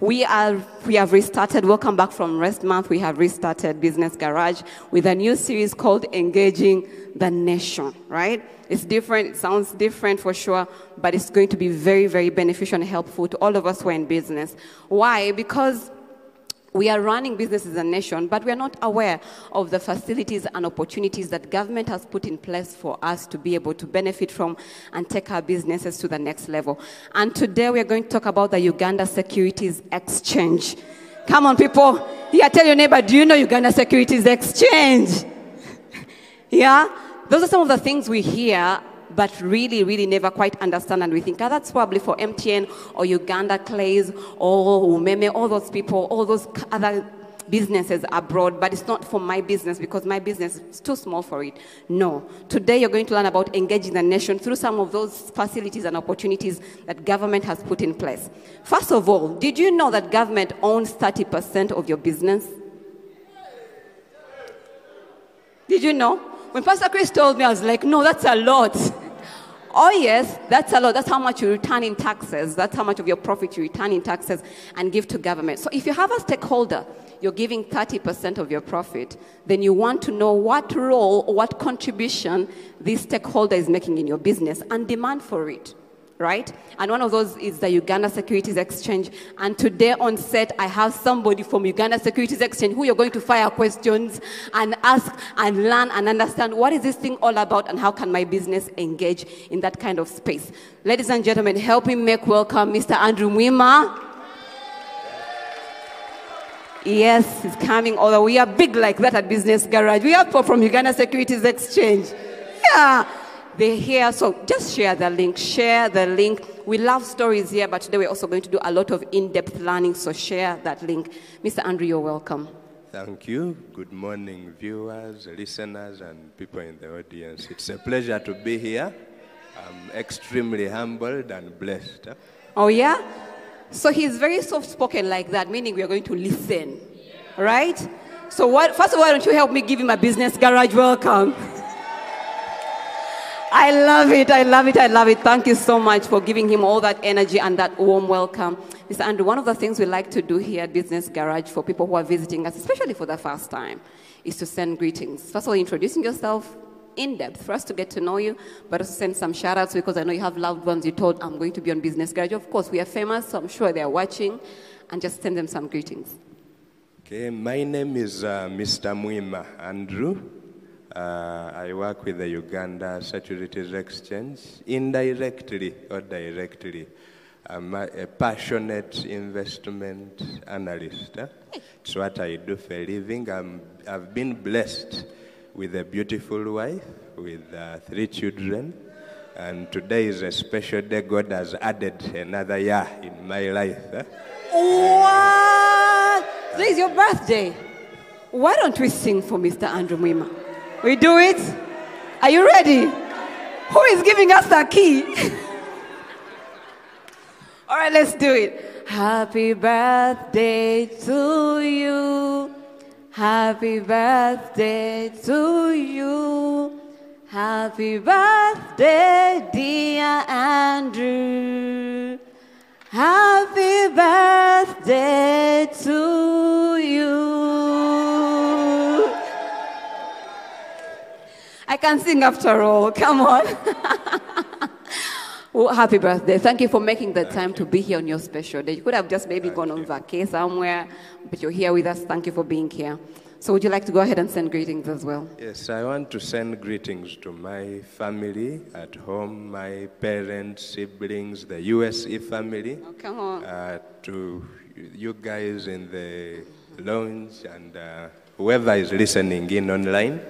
We are we have restarted. Welcome back from rest month. We have restarted Business Garage with a new series called Engaging the Nation, right? It's different, it sounds different for sure, but it's going to be very, very beneficial and helpful to all of us who are in business. Why? Because we are running business as a nation, but we are not aware of the facilities and opportunities that government has put in place for us to be able to benefit from and take our businesses to the next level. And today we are going to talk about the Uganda Securities Exchange. Come on, people. Yeah, tell your neighbor, do you know Uganda Securities Exchange? yeah? Those are some of the things we hear but really, really never quite understand. And we think, oh, that's probably for MTN or Uganda Clays or Umeme, all those people, all those other businesses abroad, but it's not for my business because my business is too small for it. No. Today you're going to learn about engaging the nation through some of those facilities and opportunities that government has put in place. First of all, did you know that government owns 30% of your business? Did you know? When Pastor Chris told me, I was like, no, that's a lot. Oh, yes, that's a lot. That's how much you return in taxes. That's how much of your profit you return in taxes and give to government. So if you have a stakeholder, you're giving 30% of your profit, then you want to know what role or what contribution this stakeholder is making in your business and demand for it right? And one of those is the Uganda Securities Exchange. And today on set, I have somebody from Uganda Securities Exchange who you're going to fire questions and ask and learn and understand what is this thing all about and how can my business engage in that kind of space. Ladies and gentlemen, help me make welcome Mr. Andrew Mwima. Yes, he's coming. Although we are big like that at Business Garage. We are from Uganda Securities Exchange. Yeah. They're here, so just share the link. Share the link. We love stories here, but today we're also going to do a lot of in depth learning, so share that link. Mr. Andrew, you're welcome. Thank you. Good morning, viewers, listeners, and people in the audience. It's a pleasure to be here. I'm extremely humbled and blessed. Oh, yeah? So he's very soft spoken like that, meaning we are going to listen, right? So, what, first of all, why don't you help me give him a business garage welcome? I love it. I love it. I love it. Thank you so much for giving him all that energy and that warm welcome. Mr. Andrew, one of the things we like to do here at Business Garage for people who are visiting us, especially for the first time, is to send greetings. First of all, introducing yourself in depth for us to get to know you, but also send some shout outs because I know you have loved ones you told I'm going to be on Business Garage. Of course, we are famous, so I'm sure they're watching, and just send them some greetings. Okay, my name is uh, Mr. Mwima Andrew. Uh, I work with the Uganda Securities Exchange indirectly or directly. I'm a, a passionate investment analyst. It's what I do for a living. I'm, I've been blessed with a beautiful wife, with uh, three children. And today is a special day. God has added another year in my life. What? Today is your birthday. Why don't we sing for Mr. Andrew Mwima? We do it? Are you ready? Who is giving us the key? All right, let's do it. Happy birthday to you. Happy birthday to you. Happy birthday, dear Andrew. Happy birthday to I can sing after all. Come on. well, happy birthday. Thank you for making the time to be here on your special day. You could have just maybe gone on vacation somewhere, but you're here with us. Thank you for being here. So, would you like to go ahead and send greetings as well? Yes, I want to send greetings to my family at home, my parents, siblings, the USE family. Oh, come on. Uh, to you guys in the lounge and uh, whoever is listening in online.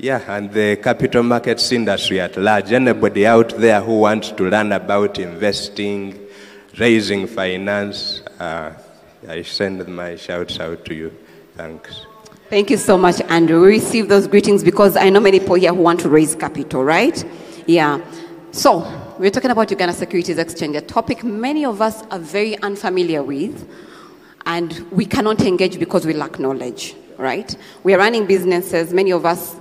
Yeah, and the capital markets industry at large. Anybody out there who wants to learn about investing, raising finance, uh, I send my shouts out to you. Thanks. Thank you so much, Andrew. We receive those greetings because I know many people here who want to raise capital, right? Yeah. So, we're talking about Uganda Securities Exchange, a topic many of us are very unfamiliar with, and we cannot engage because we lack knowledge, right? We are running businesses, many of us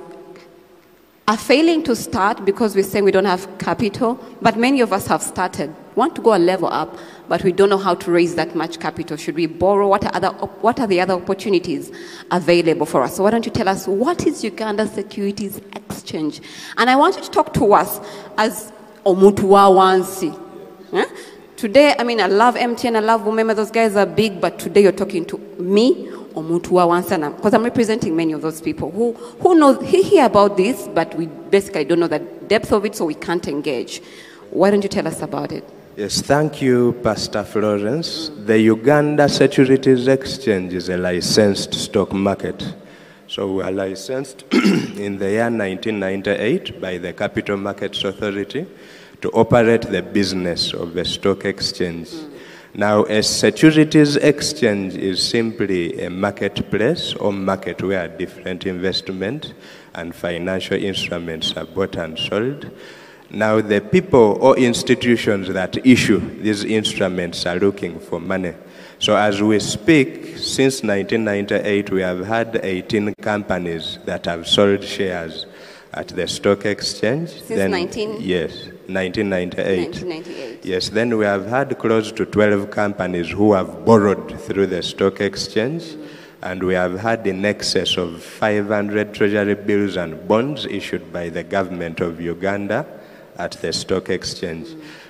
are failing to start because we're saying we don't have capital, but many of us have started, want to go a level up, but we don't know how to raise that much capital. Should we borrow? What are, other, what are the other opportunities available for us? So why don't you tell us what is Uganda Securities Exchange? And I want you to talk to us as Omutuwa Wansi. Eh? Today, I mean, I love MTN, I love Umeme, those guys are big, but today you're talking to me, Wansana, because I'm representing many of those people who, who know, he hear about this, but we basically don't know the depth of it, so we can't engage. Why don't you tell us about it? Yes, thank you, Pastor Florence. The Uganda Securities Exchange is a licensed stock market. So we are licensed in the year 1998 by the Capital Markets Authority to operate the business of the stock exchange. Now, a securities exchange is simply a marketplace or market where different investment and financial instruments are bought and sold. Now, the people or institutions that issue these instruments are looking for money. So, as we speak, since 1998, we have had 18 companies that have sold shares at the stock exchange. Since 19? Yes, 1998. 1998. Yes, then we have had close to 12 companies who have borrowed through the stock exchange, and we have had in excess of 500 treasury bills and bonds issued by the government of Uganda at the stock exchange.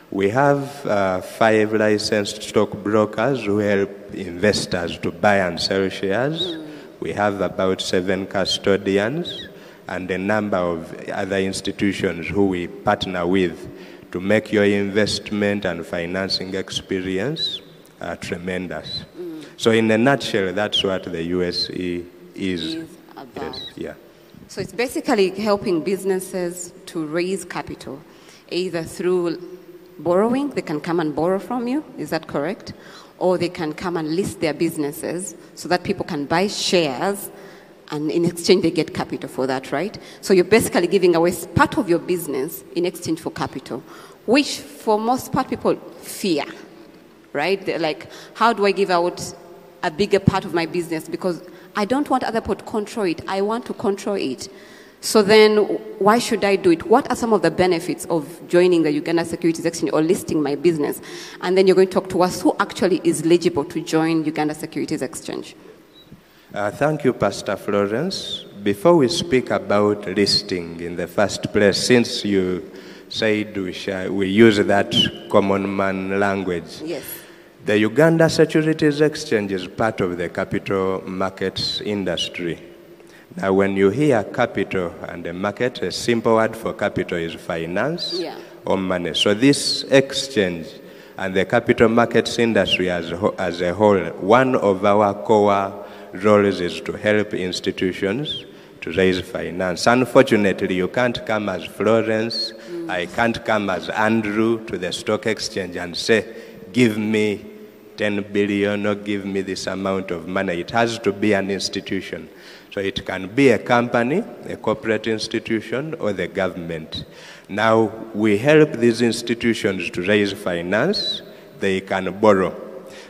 We have uh, five licensed stockbrokers who help investors to buy and sell shares. We have about seven custodians and a number of other institutions who we partner with to make your investment and financing experience uh, tremendous. So, in a nutshell, that's what the USE is. Is. Yes, yeah. So it's basically helping businesses to raise capital, either through borrowing, they can come and borrow from you, is that correct? Or they can come and list their businesses so that people can buy shares and in exchange they get capital for that, right? So you're basically giving away part of your business in exchange for capital, which for most part people fear, right? They're like, how do I give out a bigger part of my business? Because I don't want other people to control it. I want to control it. So then, why should I do it? What are some of the benefits of joining the Uganda Securities Exchange or listing my business? And then you're going to talk to us who actually is eligible to join Uganda Securities Exchange. Uh, thank you, Pastor Florence. Before we speak about listing in the first place, since you said we, shall, we use that common man language, Yes. the Uganda Securities Exchange is part of the capital markets industry. Now, when you hear capital and the market, a simple word for capital is finance Yeah. or money. So, this exchange and the capital markets industry as, as a whole, one of our core roles is to help institutions to raise finance. Unfortunately, you can't come as Florence, I can't come as Andrew to the stock exchange and say, give me 10 billion or give me this amount of money. It has to be an institution. So it can be a company, a corporate institution, or the government. Now, we help these institutions to raise finance, they can borrow.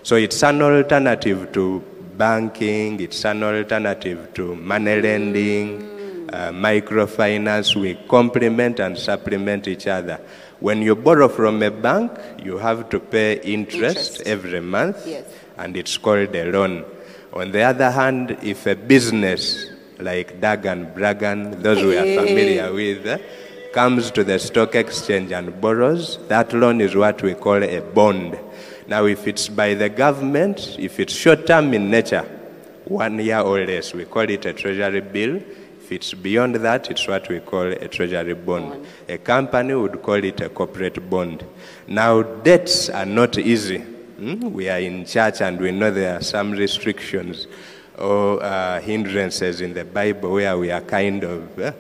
So it's an alternative to banking, it's an alternative to money lending, uh, microfinance. We complement and supplement each other. When you borrow from a bank, you have to pay interest, Interest. every month, Yes. and it's called a loan. On the other hand, if a business like Dagan, Bragan, those we are familiar with, eh, comes to the stock exchange and borrows, that loan is what we call a bond. Now, if it's by the government, if it's short term in nature, one year or less, we call it a treasury bill. If it's beyond that, it's what we call a treasury bond. A company would call it a corporate bond. Now, debts are not easy. Hmm? We are in church and we know there are some restrictions or uh, hindrances in the Bible where we are kind of eh,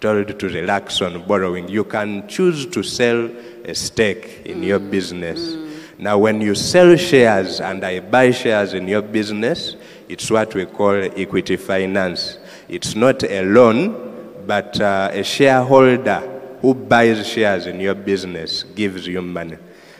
told to relax on borrowing. You can choose to sell a stake in your business. Now, when you sell shares and I buy shares in your business, it's what we call equity finance. It's not a loan, but uh, a shareholder who buys shares in your business gives you money.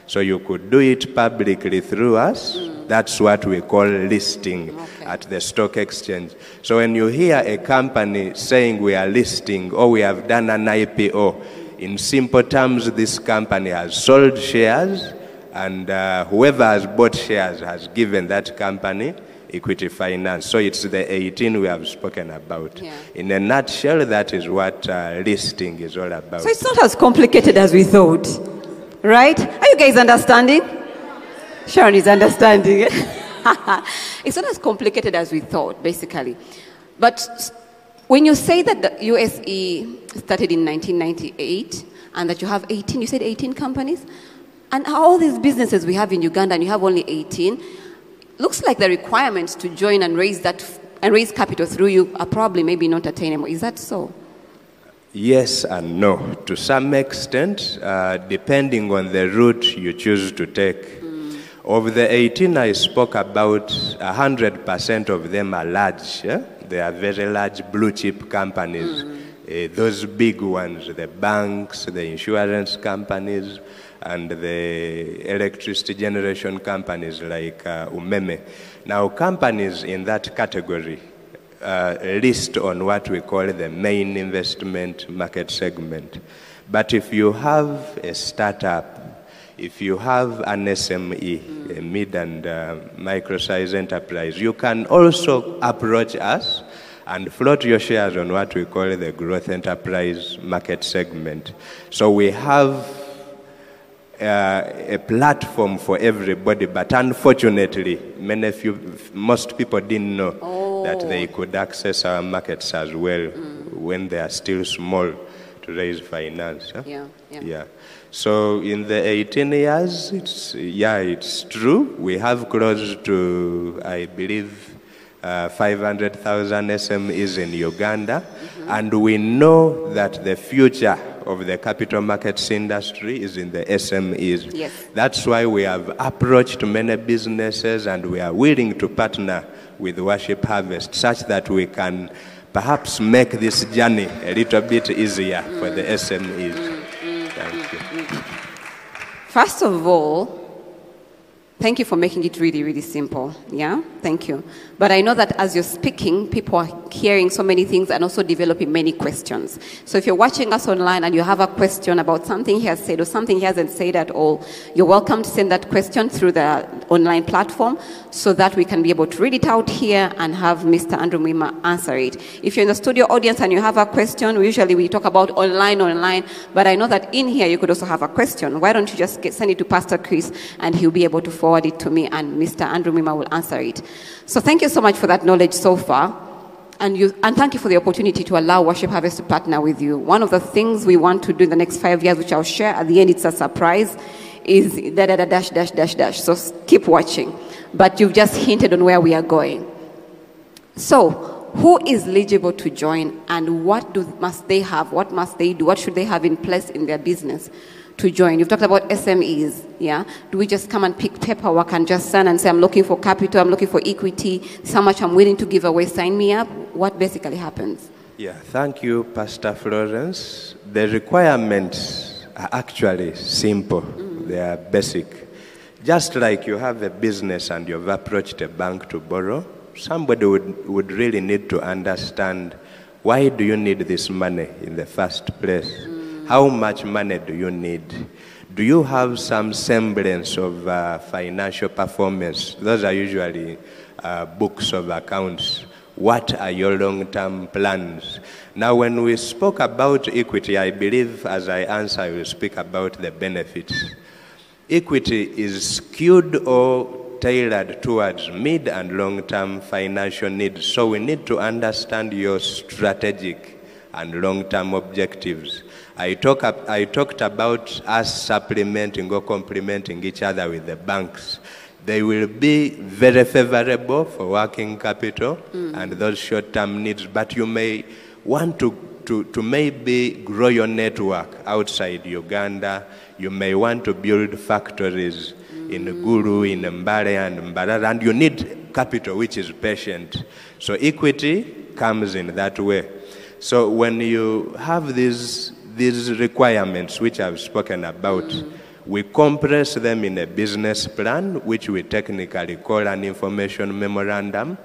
So you could do it publicly through us. That's what we call listing Okay. at the stock exchange. So when you hear a company saying we are listing or we have done an IPO, in simple terms, this company has sold shares, and uh, whoever has bought shares has given that company equity finance. So it's the 18 we have spoken about. Yeah. In a nutshell, that is what uh, listing is all about. So it's not as complicated as we thought, right? Are you guys understanding? Sharon is understanding. it's not as complicated as we thought, basically. But when you say that the USE started in 1998 and that you have 18, you said 18 companies, and all these businesses we have in Uganda and you have only 18, looks like the requirements to join and raise that f- and raise capital through you are probably maybe not attainable. Is that so? Yes and no. To some extent, uh, depending on the route you choose to take. Of the 18 I spoke about, 100% of them are large. yeah? They are very large blue chip companies. Uh, those big ones, the banks, the insurance companies, and the electricity generation companies like uh, Umeme. Now, companies in that category uh, list on what we call the main investment market segment. But if you have a startup, if you have an SME, a mid and uh, micro size enterprise, you can also approach us and float your shares on what we call the growth enterprise market segment. So we have uh, a platform for everybody, but unfortunately, many few, most people didn't know that they could access our markets as well when they are still small to raise finance. huh? Yeah, yeah. yeah. So in the 18 years, it's yeah, it's true. We have close to, I believe, uh, 500,000 SMEs in Uganda, and we know that the future of the capital markets industry is in the SMEs. Yes. That's why we have approached many businesses and we are willing to partner with Worship Harvest such that we can perhaps make this journey a little bit easier for the mm. SMEs. Mm, mm, thank you. First of all, thank you for making it really, really simple. Yeah, thank you. But I know that as you're speaking, people are hearing so many things and also developing many questions. So if you're watching us online and you have a question about something he has said or something he hasn't said at all, you're welcome to send that question through the online platform so that we can be able to read it out here and have Mr. Andrew Mwima answer it. If you're in the studio audience and you have a question, usually we talk about online, online, but I know that in here you could also have a question. Why don't you just get, send it to Pastor Chris and he'll be able to forward it to me and Mr. Andrew Mwima will answer it. So thank you so much for that knowledge so far. And, you, and thank you for the opportunity to allow Worship Harvest to partner with you. One of the things we want to do in the next five years, which I'll share at the end, it's a surprise, is da da da dash dash dash dash. So keep watching. But you've just hinted on where we are going. So, who is eligible to join and what do, must they have? What must they do? What should they have in place in their business to join? You've talked about SMEs, yeah? Do we just come and pick paperwork and just sign and say, I'm looking for capital, I'm looking for equity, how much I'm willing to give away, sign me up? What basically happens? Yeah, thank you, Pastor Florence. The requirements are actually simple, mm. they are basic. Just like you have a business and you've approached a bank to borrow, somebody would, would really need to understand why do you need this money in the first place? Mm. How much money do you need? Do you have some semblance of uh, financial performance? Those are usually uh, books of accounts. What are your long term plans? Now, when we spoke about equity, I believe as I answer, I will speak about the benefits. Equity is skewed or tailored towards mid and long term financial needs. So we need to understand your strategic and long term objectives. I, talk, I talked about us supplementing or complementing each other with the banks. They will be very favorable for working capital hmm. and those short term needs, but you may want to, to, to maybe grow your network outside Uganda. You may want to build factories. in hmm. Gulu, in Mbale and Mbarara, and you need capital which is patient. So equity comes in that way. So when you have these, these requirements which I've spoken about, we compress them in a business plan, which we technically call an information memorandum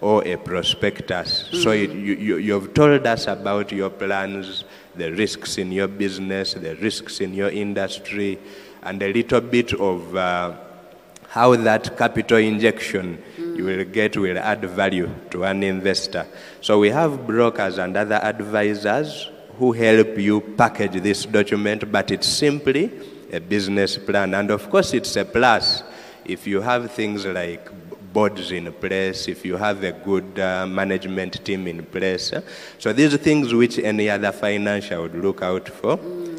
or a prospectus. So it, you, you, you've told us about your plans, the risks in your business, the risks in your industry, and a little bit of uh, how that capital injection you will get will add value to an investor. So we have brokers and other advisors who help you package this document, but it's simply a business plan. And of course, it's a plus if you have things like boards in place, if you have a good uh, management team in place. eh? So these are things which any other financial would look out for,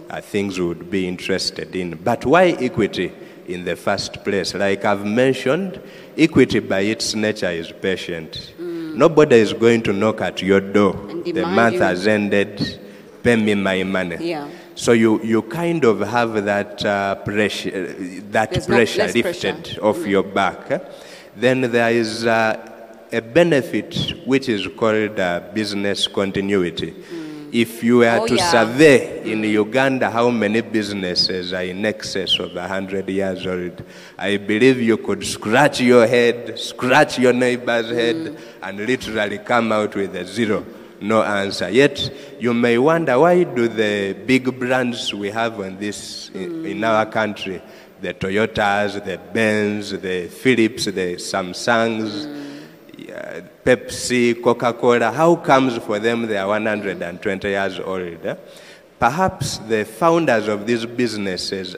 are things would be interested in. But why equity in the first place? Like I've mentioned, equity by its nature is patient. Nobody is going to knock at your door. The month you- has ended, pay me my money. Yeah. So you, you kind of have that uh, pressure, that There's pressure lifted pressure. off your back. eh? Then there is uh, a benefit which is called uh, business continuity. If you were Oh, to yeah. survey in Uganda how many businesses are in excess of 100 years old, I believe you could scratch your head, scratch your neighbor's head, and literally come out with a zero. No answer. Yet you may wonder why do the big brands we have on this in, in our country, the Toyotas, the Benz, the Philips, the Samsungs, yeah, Pepsi, Coca Cola, how comes for them they are 120 years old? eh? Perhaps the founders of these businesses,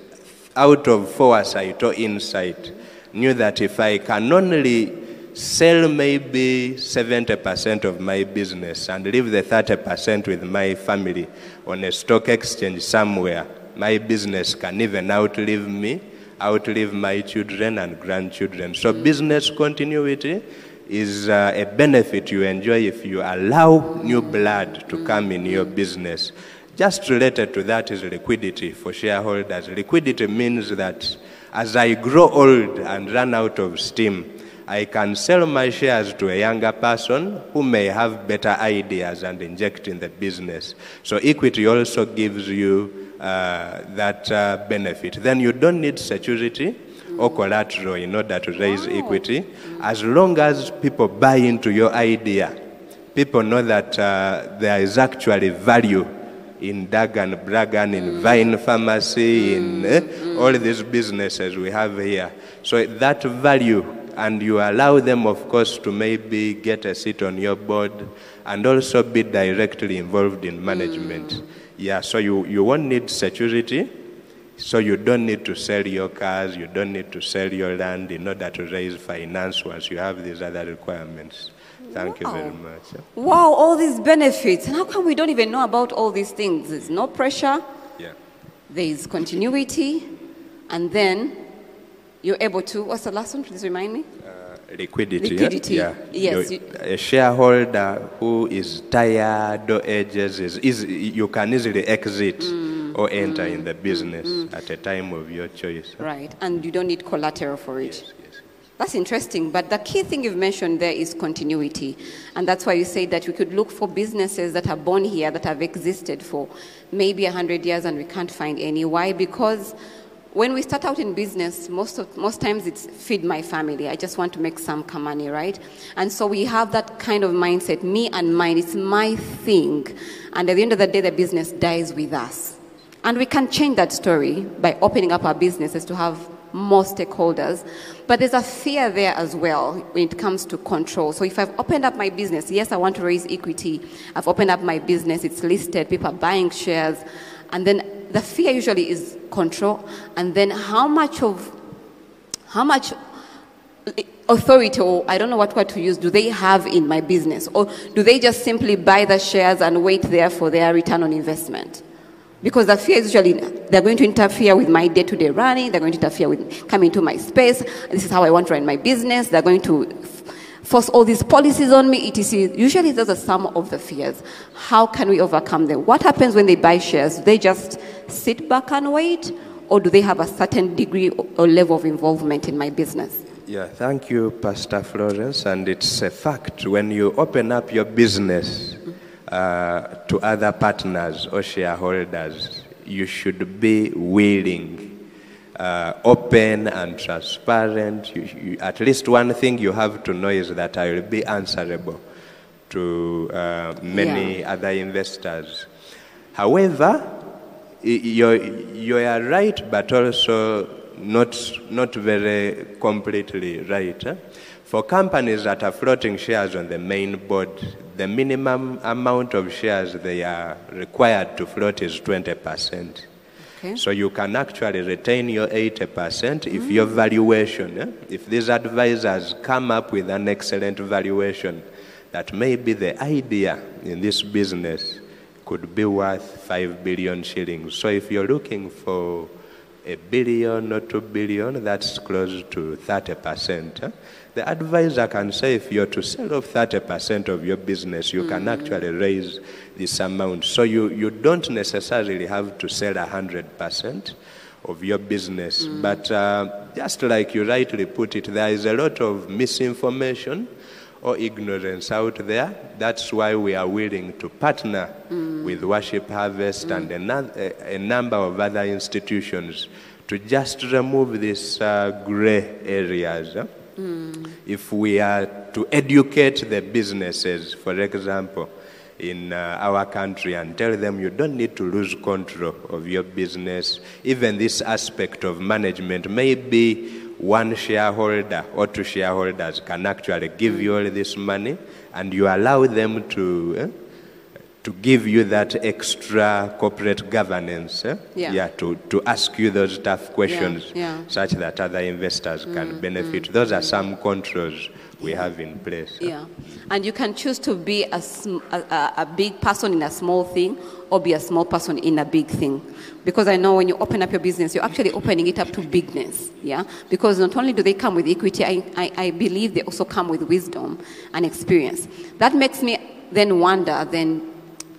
out of foresight or insight, knew that if I can only sell maybe 70% of my business and leave the 30% with my family on a stock exchange somewhere, my business can even outlive me, outlive my children and grandchildren. So, business continuity is uh, a benefit you enjoy if you allow new blood to come in your business. Just related to that is liquidity for shareholders. Liquidity means that as I grow old and run out of steam, I can sell my shares to a younger person who may have better ideas and inject in the business. So equity also gives you uh, that uh, benefit. Then you don't need security or collateral in order to raise equity, as long as people buy into your idea. People know that uh, there is actually value in Dagan, Bragan, in Vine Pharmacy, in eh, all these businesses we have here. So that value, and you allow them, of course, to maybe get a seat on your board and also be directly involved in management. Mm. Yeah, so you, you won't need security. So you don't need to sell your cars, you don't need to sell your land in order to raise finance once you have these other requirements. Thank you very much. Wow, all these benefits. And how come we don't even know about all these things? There's no pressure, Yeah. there is continuity, and then you're able to. What's the last one? Please remind me. Uh, liquidity. Liquidity, Yeah. yes, You- a shareholder who is tired or ages is, is you can easily exit Mm. or enter in mm. the business mm. at a time of your choice. Right, and you don't need collateral for it. Yes, yes. That's interesting, but the key thing you've mentioned there is continuity. And that's why you say that we could look for businesses that are born here, that have existed for maybe 100 years, and we can't find any. Why? Because when we start out in business, most, of, most times it's feed my family. I just want to make some money, right? And so we have that kind of mindset me and mine, it's my thing. And at the end of the day, the business dies with us. And we can change that story by opening up our businesses to have more stakeholders. But there's a fear there as well when it comes to control. So if I've opened up my business, yes, I want to raise equity. I've opened up my business, it's listed, people are buying shares. And then the fear usually is control. And then how much of, how much authority or I don't know what word to use do they have in my business? Or do they just simply buy the shares and wait there for their return on investment? Because the fear is usually they're going to interfere with my day to day running, they're going to interfere with coming into my space. This is how I want to run my business. They're going to force all these policies on me, etc. Usually, those are some of the fears. How can we overcome them? What happens when they buy shares? Do they just sit back and wait? or do they have a certain degree or- or level of involvement in my business? Yeah, thank you, Pastor Florence. And it's a fact when you open up your business uh, to other partners or shareholders, you should be willing, uh, open, and transparent. You, you, at least one thing you have to know is that I will be answerable to uh, many other investors. However, you're, you are right, but also not, not very completely right. eh? For companies that are floating shares on the main board, the minimum amount of shares they are required to float is 20%. Okay. So you can actually retain your 80% if your valuation, eh, if these advisors come up with an excellent valuation, that maybe the idea in this business could be worth 5 billion shillings. So if you're looking for a billion or 2 billion, that's close to 30%. eh. The advisor can say if you're to sell off 30% of your business, you can actually raise this amount. So you, you don't necessarily have to sell 100% of your business. But uh, just like you rightly put it, there is a lot of misinformation or ignorance out there. That's why we are willing to partner with Worship Harvest and a, a, number of other institutions to just remove these uh, gray areas. eh? If we are to educate the businesses, for example, in uh, our country and tell them you don't need to lose control of your business. Even this aspect of management, maybe one shareholder or two shareholders can actually give you all this money and you allow them to. eh, to give you that extra corporate governance, eh? Yeah. to, to ask you those tough questions yeah. such that other investors can benefit. Those are some controls we have in place. Yeah. And you can choose to be a, a, a big person in a small thing or be a small person in a big thing. Because I know when you open up your business, you're actually opening it up to bigness. Yeah. Because not only do they come with equity, I, I, I believe they also come with wisdom and experience. That makes me then wonder then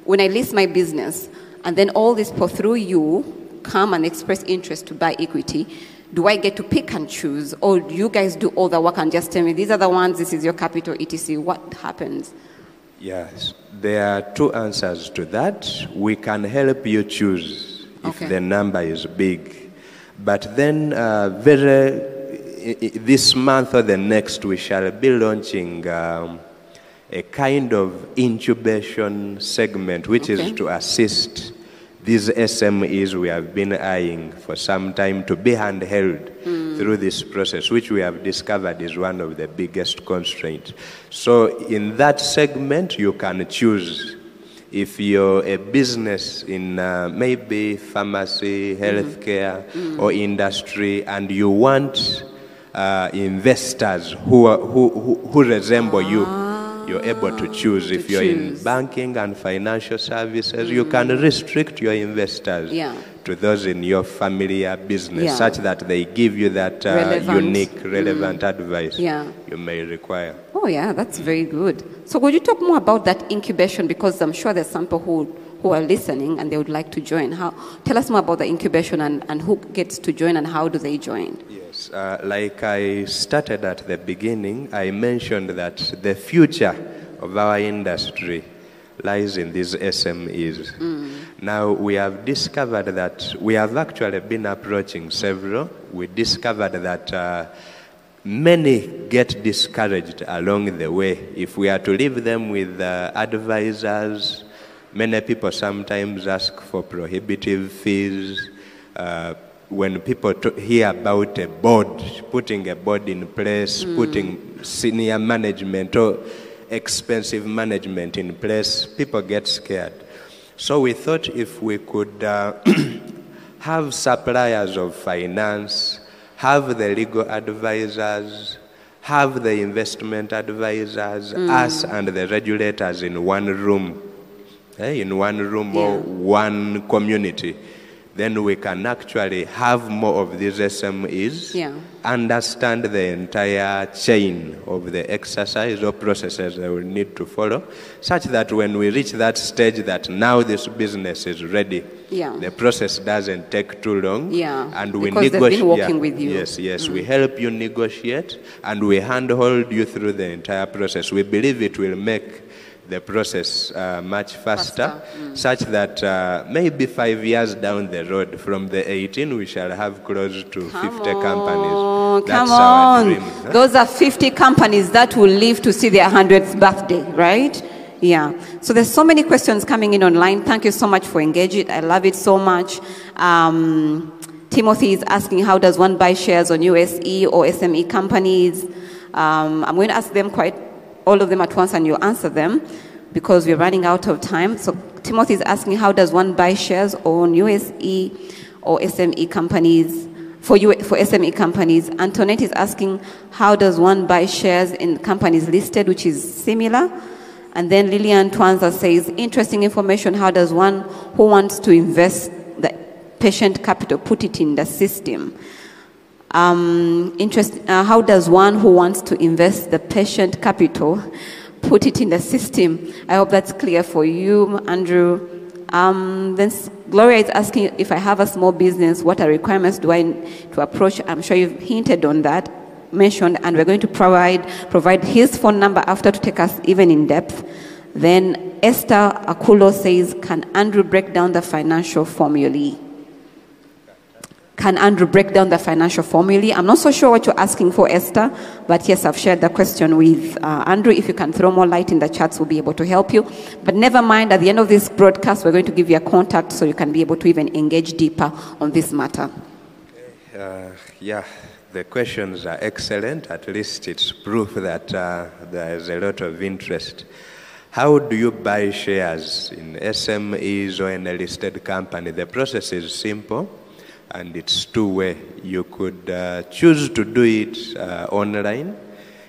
when I list my business and then all these people through you come and express interest to buy equity, do I get to pick and choose, or do you guys do all the work and just tell me these are the ones, this is your capital, etc. What happens? Yes, there are two answers to that. We can help you choose if Okay. the number is big. But then, uh, very, this month or the next, we shall be launching um, a kind of incubation segment, which Okay. is to assist these SMEs we have been eyeing for some time to be handheld through this process, which we have discovered is one of the biggest constraints. So, in that segment, you can choose if you're a business in uh, maybe pharmacy, healthcare, or industry, and you want uh, investors who, are, who, who, who resemble you, you're able to choose. to if you're in banking and financial services, you can restrict your investors Yeah. to those in your familiar business, Yeah. such that they give you that uh, Relevant. unique, relevant advice Yeah. you may require. Oh, yeah, that's very good. So, would you talk more about that incubation? Because I'm sure there's some people who, who are listening and they would like to join. How, tell us more about the incubation and, and who gets to join and how do they join? Yes, uh, like I started at the beginning, I mentioned that the future of our industry lies in these SMEs. Now, we have discovered that we have actually been approaching several. We discovered that uh, many get discouraged along the way. If we are to leave them with uh, advisors, many people sometimes ask for prohibitive fees. Uh, when people to hear about a board, putting a board in place, putting senior management or expensive management in place, people get scared. So we thought if we could uh, have suppliers of finance, have the legal advisors, have the investment advisors, us and the regulators in one room, eh, in one room or Yeah. one community, then we can actually have more of these SMEs Yeah. understand the entire chain of the exercise or processes that we need to follow, such that when we reach that stage that now this business is ready, Yeah. the process doesn't take too long, Yeah, and we because they've been negotiate. working yeah, with you. Mm. Yes, yes, we help you negotiate, and we handhold you through the entire process. We believe it will make the process uh, much faster, Faster, mm. such that uh, maybe five years down the road, from the 18, we shall have close to 50 companies. Oh, That's come on. dream. huh? Those are 50 companies that will live to see their 100th birthday, right? Yeah. So there's so many questions coming in online. Thank you so much for engaging. I love it so much. Um, Timothy is asking, how does one buy shares on USE or SME companies? Um, I'm going to ask them quite all of them at once and you answer them because we're running out of time. So Timothy is asking, how does one buy shares on USE or SME companies? For, you, for SME companies, Antoinette is asking, how does one buy shares in companies listed, which is similar? And then Lillian Twanza says, interesting information, how does one who wants to invest the patient capital put it in the system? Um, interest, uh, how does one who wants to invest the patient capital put it in the system? I hope that's clear for you, Andrew. Um, then Gloria is asking if I have a small business, what are requirements do I to approach? I'm sure you've hinted on that, mentioned, and we're going to provide provide his phone number after to take us even in depth. Then Esther Akulo says, "Can Andrew break down the financial formulae?" Can Andrew break down the financial formulae? I'm not so sure what you're asking for, Esther, but yes, I've shared the question with uh, Andrew. If you can throw more light in the chats, we'll be able to help you. But never mind, at the end of this broadcast, we're going to give you a contact so you can be able to even engage deeper on this matter. Uh, yeah, the questions are excellent. At least it's proof that uh, there is a lot of interest. How do you buy shares in SMEs or in a listed company? The process is simple and it's two way. You could uh, choose to do it uh, online.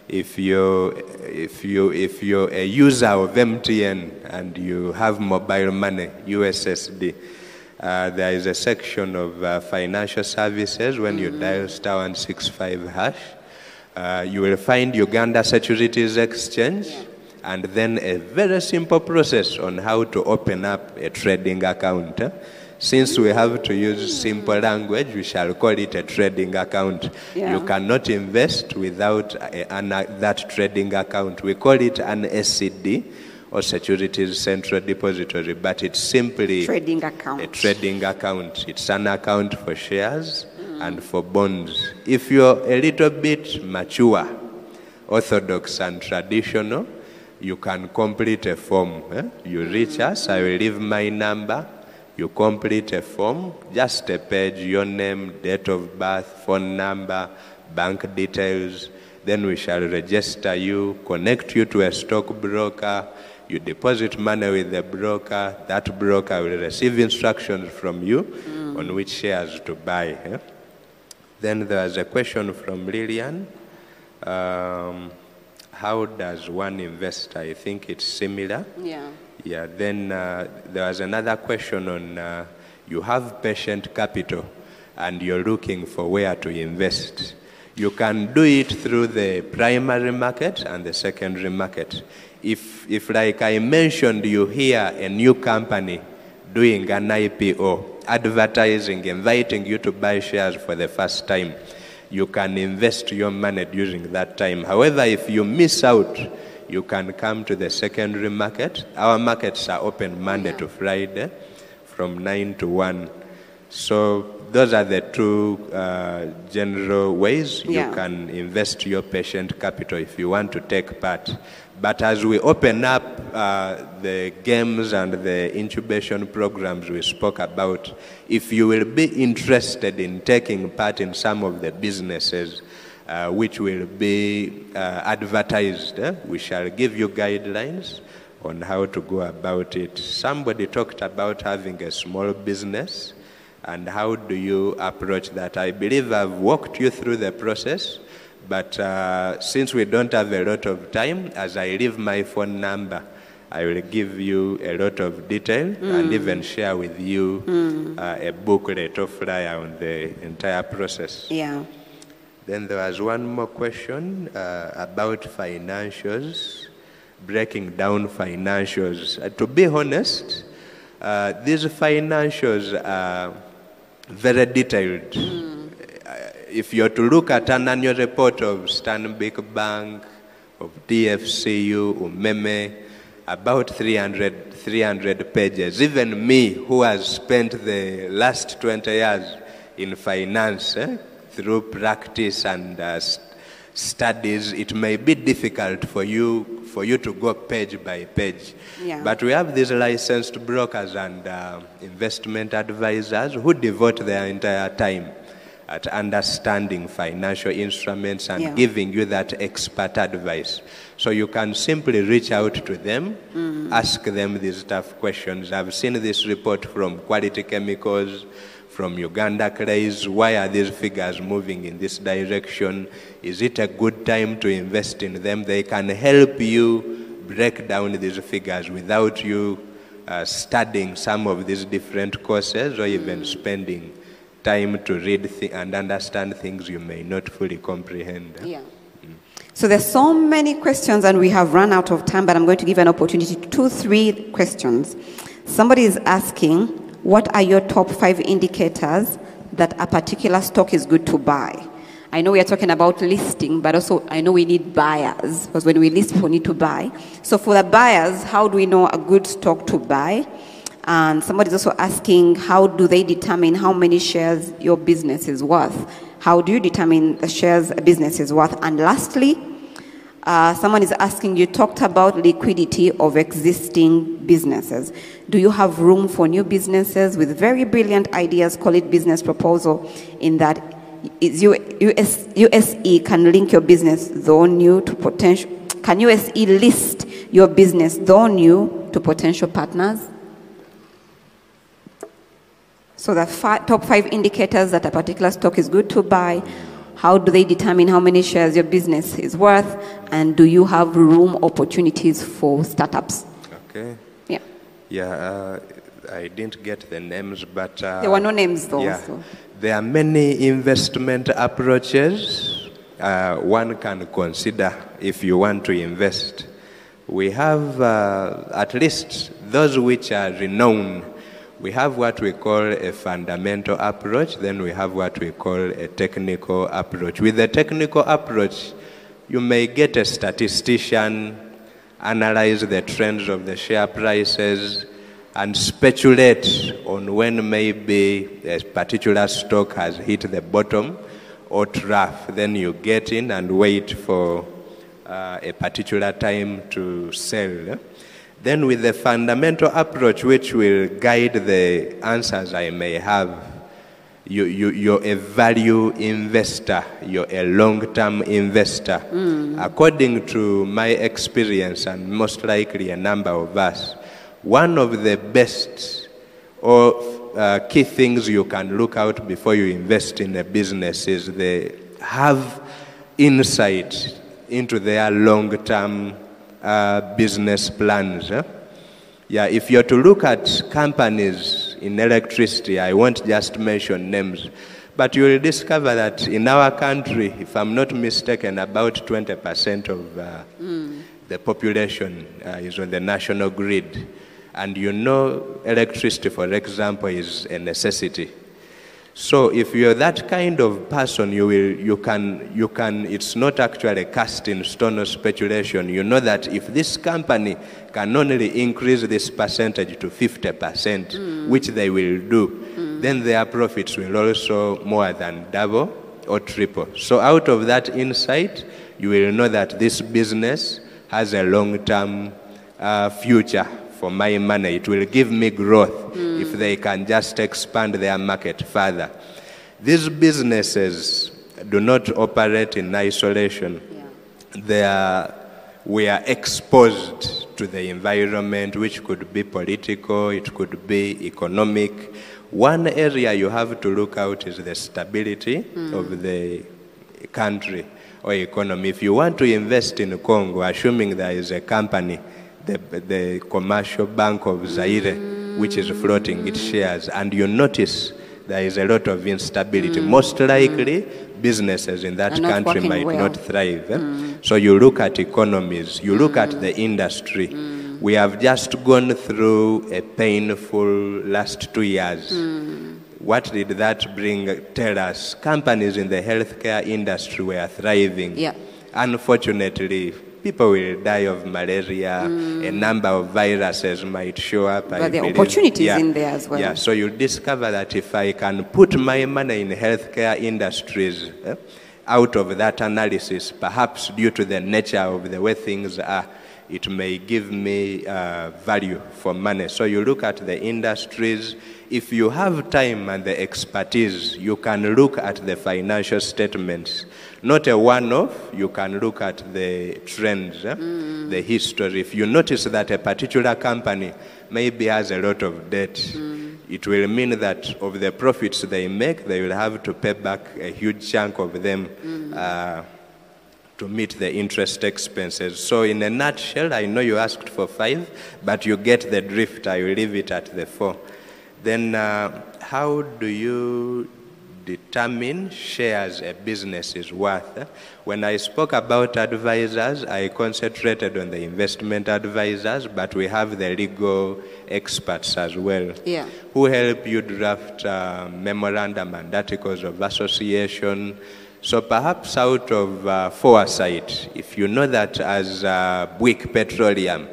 If you if you if you're a user of MTN and you have mobile money USSD, uh, there is a section of uh, financial services when you dial star 165 hash. Uh, you will find Uganda Securities Exchange and then a very simple process on how to open up a trading account. Since we have to use simple language, we shall call it a trading account. Yeah. You cannot invest without a, an, that trading account. We call it an SCD or Securities Central Depository, but it's simply Trading account. a trading account. It's an account for shares and for bonds. If you're a little bit mature, orthodox and traditional, you can complete a form. eh? You reach us, I will leave my number. You complete a form, just a page, your name, date of birth, phone number, bank details. Then we shall register you, connect you to a stockbroker. You deposit money with the broker. That broker will receive instructions from you on which shares to buy. eh? Then there was a question from Lillian. Um, how does one invest? I think it's similar. Yeah. Yeah, then uh, there was another question on uh, you have patient capital and you're looking for where to invest. You can do it through the primary market and the secondary market. If, if like I mentioned, you hear a new company doing an IPO, advertising, inviting you to buy shares for the first time, you can invest your money during that time. However, if you miss out, you can come to the secondary market. Our markets are open Monday to Friday from 9 to 1. So those are the two uh, general ways Yeah. you can invest your patient capital if you want to take part. But as we open up uh, the games and the incubation programs we spoke about, if you will be interested in taking part in some of the businesses, uh, which will be uh, advertised. eh? We shall give you guidelines on how to go about it. Somebody talked about having a small business and how do you approach that. I believe I've walked you through the process, but uh, since we don't have a lot of time, as I leave my phone number, I will give you a lot of detail and even share with you uh, a booklet or flyer on the entire process. Yeah. Then there was one more question uh, about financials, breaking down financials. Uh, to be honest, uh, these financials are very detailed. Uh, if you're to look at an annual report of Stanbic Bank, of DFCU, Umeme, about 300, 300 pages. Even me, who has spent the last 20 years in finance, eh, through practice and uh, studies, it may be difficult for you, for you to go page by page. Yeah. But we have these licensed brokers and uh, investment advisors who devote their entire time at understanding financial instruments and Yeah. giving you that expert advice. So you can simply reach out to them, ask them these tough questions. I've seen this report from Quality Chemicals, from Uganda Clays. Why are these figures moving in this direction? Is it a good time to invest in them? They can help you break down these figures without you uh, studying some of these different courses or even spending time to read thi- and understand things you may not fully comprehend. Yeah. So there's so many questions and we have run out of time, but I'm going to give an opportunity to two, three questions. Somebody is asking, what are your top five indicators that a particular stock is good to buy? I know we are talking about listing, but also I know we need buyers because when we list, people need to buy. So for the buyers, how do we know a good stock to buy? And somebody's also asking, how do they determine how many shares your business is worth? How do you determine the shares a business is worth? And lastly, uh, someone is asking, you talked about liquidity of existing businesses. Do you have room for new businesses with very brilliant ideas? Call it business proposal, in that US, USE can link your business, though new, to potential. Can USE list your business, though new, to potential partners? So the fi- top five indicators that a particular stock is good to buy. How do they determine how many shares your business is worth? And do you have room opportunities for startups? Okay. Yeah. Yeah, uh, I didn't get the names, but. Uh, There were no names though. Yeah. So. There are many investment approaches uh, one can consider if you want to invest. We have uh, at least those which are renowned. We have what we call a fundamental approach, then we have what we call a technical approach. With the technical approach, you may get a statistician, analyze the trends of the share prices, and speculate on when maybe a particular stock has hit the bottom or trough. Then you get in and wait for uh, a particular time to sell. Then, with the fundamental approach, which will guide the answers I may have, you, you, you're a value investor, you're a long term investor. According to my experience, and most likely a number of us, one of the best or uh, key things you can look out before you invest in a business is they have insight into their long term uh, business plans. eh? Yeah, if you're to look at companies in electricity, I won't just mention names, but you will discover that in our country, if I'm not mistaken, about 20% of uh, the population uh, is on the national grid. And you know, electricity, for example, is a necessity. So if you're that kind of person, you will, you can, you can, it's not actually cast in stone or speculation. You know that if this company can only increase this percentage to 50%, which they will do, then their profits will also more than double or triple. So out of that insight, you will know that this business has a long-term uh, future for my money. It will give me growth if hmm. they can just expand their market further. These businesses do not operate in isolation. They are, we are exposed to the environment, which could be political, it could be economic. One area you have to look out is the stability hmm. of the country or economy. If you want to invest in Congo, assuming there is a company the, the commercial bank of Zaire, which is floating its shares, and you notice there is a lot of instability. Most likely, businesses in that country might well. not thrive. eh? So you look at economies, you look at the industry. We have just gone through a painful last two years. What did that bring? Tell us. Companies in the healthcare industry were thriving. Yeah. Unfortunately, people will die of malaria. A number of viruses might show up. I But there are opportunities in there as well. Yeah, so you discover that if I can put my money in healthcare industries, eh, out of that analysis, perhaps due to the nature of the way things are, it may give me uh, value for money. So you look at the industries. If you have time and the expertise, you can look at the financial statements. Not a one-off, you can look at the trends, eh, the history. If you notice that a particular company maybe has a lot of debt, it will mean that of the profits they make, they will have to pay back a huge chunk of them uh, to meet the interest expenses. So, in a nutshell, I know you asked for five, but you get the drift. I will leave it at the four. Then, uh, how do you determine shares a business is worth? When I spoke about advisors, I concentrated on the investment advisors, but we have the legal experts as well Yeah. who help you draft uh, memorandum and articles of association. So perhaps out of uh, foresight, if you know that as uh, Buick Petroleum,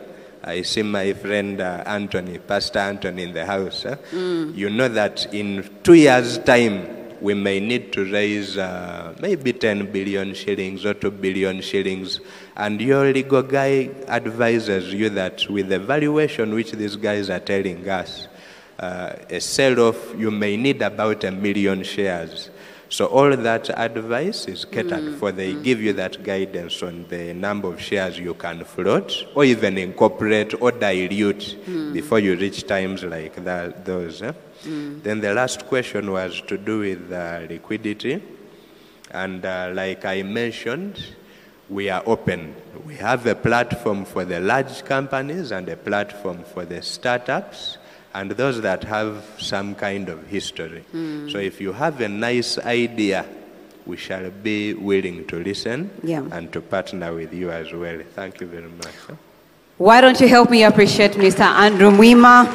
I see my friend uh, Anthony, Pastor Anthony in the house, eh? you know that in two years' time, we may need to raise uh, maybe 10 billion shillings or 2 billion shillings. And your legal guy advises you that with the valuation which these guys are telling us, uh, a sell off, you may need about a million shares. So all that advice is catered for. They give you that guidance on the number of shares you can float or even incorporate or dilute before you reach times like that, those. eh? Then the last question was to do with uh, liquidity. And uh, like I mentioned, we are open. We have a platform for the large companies and a platform for the startups and those that have some kind of history. So if you have a nice idea, we shall be willing to listen Yeah. and to partner with you as well. Thank you very much. Why don't you help me appreciate Mr. Andrew Mwima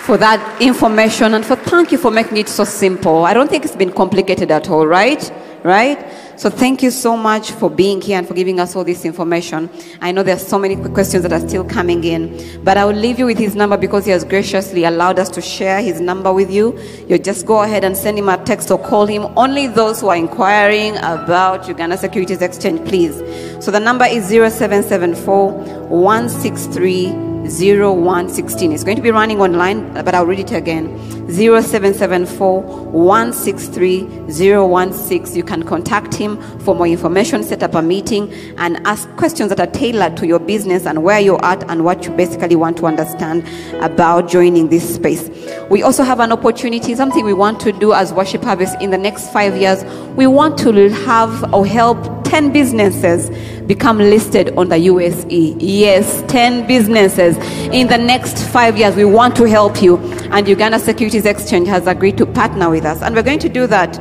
for that information and for thank you for making it so simple. I don't think it's been complicated at all, right? Right? So thank you so much for being here and for giving us all this information. I know there's so many questions that are still coming in, but I will leave you with his number because he has graciously allowed us to share his number with you. You just go ahead and send him a text or call him. Only those who are inquiring about Uganda Securities Exchange, please. So the number is 0774 163 0116. It's going to be running online, but I'll read it again. 0774 163 016. You can contact him for more information, set up a meeting, and ask questions that are tailored to your business and where you're at and what you basically want to understand about joining this space. We also have an opportunity, something we want to do as Worship Harvest in the next five years. We want to have or help 10 businesses become listed on the USE. Yes, 10 businesses. In the next five years, we want to help you. And Uganda Securities Exchange has agreed to partner with us. And we're going to do that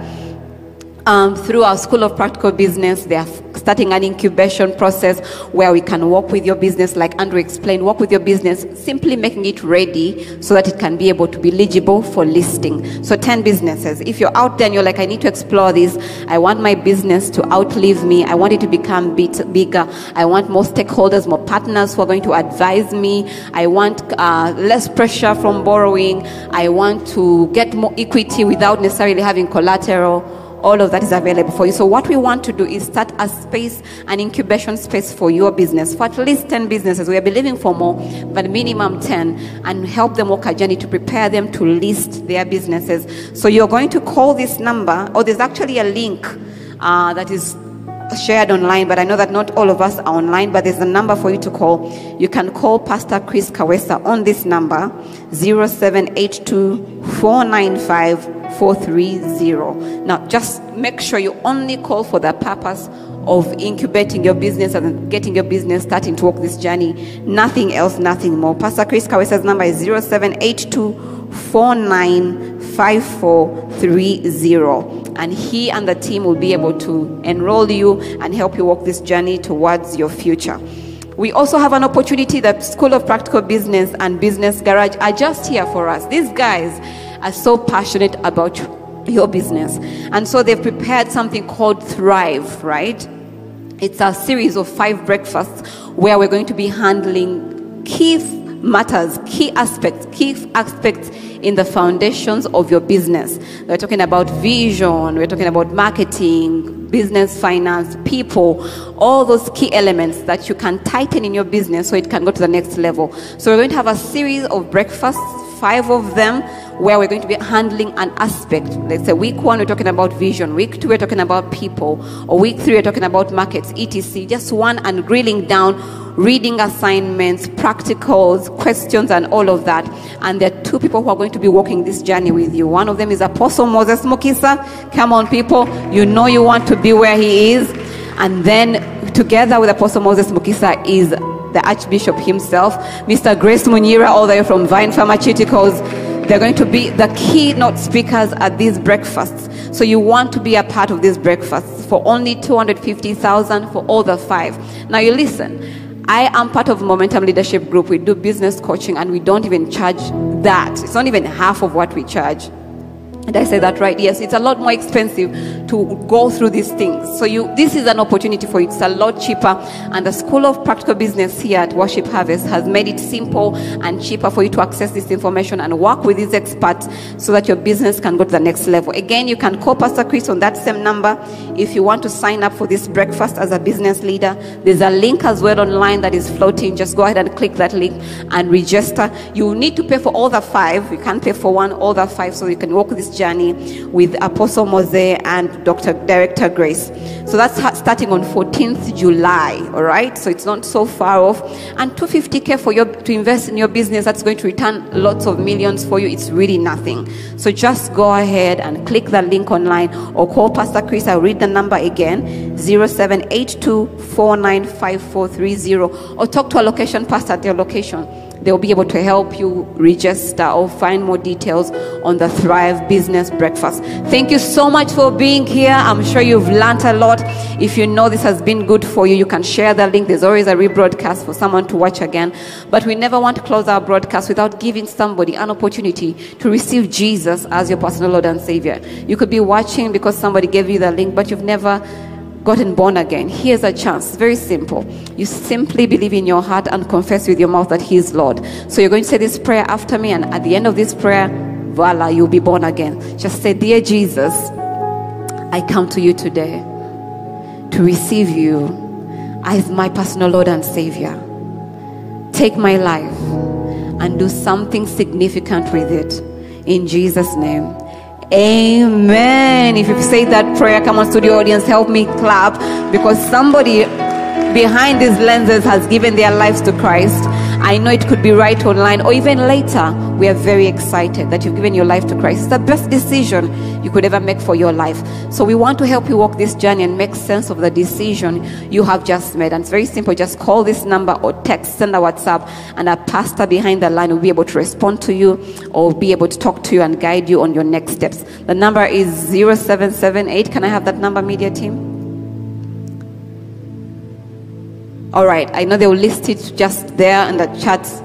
um, through our School of Practical Business. They are starting an incubation process where we can work with your business, like Andrew explained, work with your business, simply making it ready so that it can be able to be eligible for listing. So 10 businesses. If you're out there and you're like, I need to explore this, I want my business to outlive me, I want it to become bit bigger, I want more stakeholders, more partners who are going to advise me, I want uh, less pressure from borrowing, I want to get more equity without necessarily having collateral all of that is available for you. So what we want to do is start a space, an incubation space for your business, for at least 10 businesses. We are believing for more, but minimum 10, and help them walk a journey to prepare them to list their businesses. So you're going to call this number, or there's actually a link uh, that is shared online, but I know that not all of us are online, but there's a number for you to call. You can call Pastor Chris Kawesa on this number 0782 495 430. Now, just make sure you only call for the purpose of incubating your business and getting your business starting to walk this journey. Nothing else, nothing more. Pastor Chris Kawesa's number is 0782 495430 and he and the team will be able to enroll you and help you walk this journey towards your future. We also have an opportunity that School of Practical Business and Business Garage are just here for us. These guys are so passionate about your business. And so they've prepared something called Thrive, right? It's a series of five breakfasts where we're going to be handling key matters, key aspects, key aspects in the foundations of your business. We're talking about vision, we're talking about marketing, business finance, people, all those key elements that you can tighten in your business so it can go to the next level. So we're going to have a series of breakfasts, five of them where we're going to be handling an aspect. Let's say week one, we're talking about vision. Week two, we're talking about people. Or week three, we're talking about markets, etc. Just one and grilling down reading assignments, practicals, questions, and all of that. And there are two people who are going to be walking this journey with you. One of them is Apostle Moses Mukisa. Come on, people. You know you want to be where he is. And then together with Apostle Moses Mukisa is the Archbishop himself, Mr. Grace Munira, all the way from Vine Pharmaceuticals. They're going to be the keynote speakers at these breakfasts. So you want to be a part of these breakfasts for only 250,000 for all the five. Now you listen. I am part of Momentum Leadership Group. We do business coaching and we don't even charge that. It's not even half of what we charge. Did I say that right? Yes, it's a lot more expensive to go through these things. So you, this is an opportunity for you. It's a lot cheaper. And the School of Practical Business here at Worship Harvest has made it simple and cheaper for you to access this information and work with these experts so that your business can go to the next level. Again, you can call Pastor Chris on that same number if you want to sign up for this breakfast as a business leader. There's a link as well online that is floating. Just go ahead and click that link and register. You need to pay for all the five. You can't pay for one, all the five, so you can walk this journey with Apostle Mose and Dr. Director Grace. So that's starting on 14th July, all right? So it's not so far off. And 250k for you to invest in your business that's going to return lots of millions for you. It's really nothing. So just go ahead and click the link online or call Pastor Chris. I'll read the number again 0782 or talk to a location pastor at your location they'll be able to help you register or find more details on the Thrive Business Breakfast. Thank you so much for being here. I'm sure you've learned a lot. If you know this has been good for you, you can share the link. There's always a rebroadcast for someone to watch again. But we never want to close our broadcast without giving somebody an opportunity to receive Jesus as your personal Lord and Savior. You could be watching because somebody gave you the link, but you've never gotten born again, here's a chance. Very simple. You simply believe in your heart and confess with your mouth that He is Lord. So you're going to say this prayer after me, and at the end of this prayer, voila, you'll be born again. Just say, Dear Jesus, I come to you today to receive you as my personal Lord and Savior. Take my life and do something significant with it. In Jesus' name. Amen. If you say that prayer, come on, studio audience, help me clap because somebody behind these lenses has given their lives to Christ. I know it could be right online or even later. We are very excited that you've given your life to Christ. It's the best decision you could ever make for your life. So we want to help you walk this journey and make sense of the decision you have just made. And it's very simple. Just call this number or text, send a WhatsApp, and a pastor behind the line will be able to respond to you or be able to talk to you and guide you on your next steps. The number is 0778. Can I have that number, media team? All right, I know they will list it just there in the chats.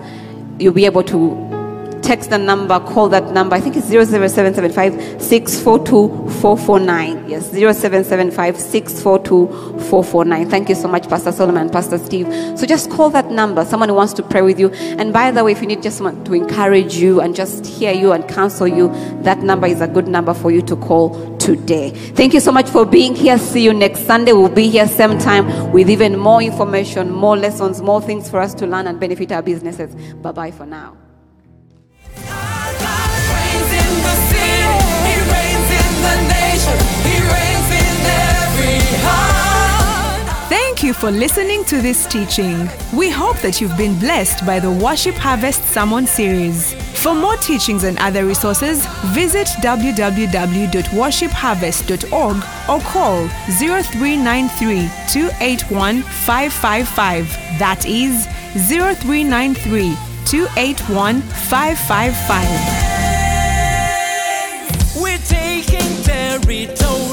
You'll be able to text the number, call that number. I think it's 00775 642 449. Yes, 0775 642 449. Thank you so much, Pastor Solomon, Pastor Steve. So just call that number. Someone who wants to pray with you. And by the way, if you need just someone to encourage you and just hear you and counsel you, that number is a good number for you to call today. Thank you so much for being here. See you next Sunday. We'll be here same time with even more information, more lessons, more things for us to learn and benefit our businesses. Bye bye for now. Thank reigns in the nation. He reigns in every heart. for listening to this teaching. We hope that you've been blessed by the Worship Harvest Sermon series. For more teachings and other resources, visit www.worshipharvest.org or call 0393 281 555. That is 0393 281 555. We're taking territory.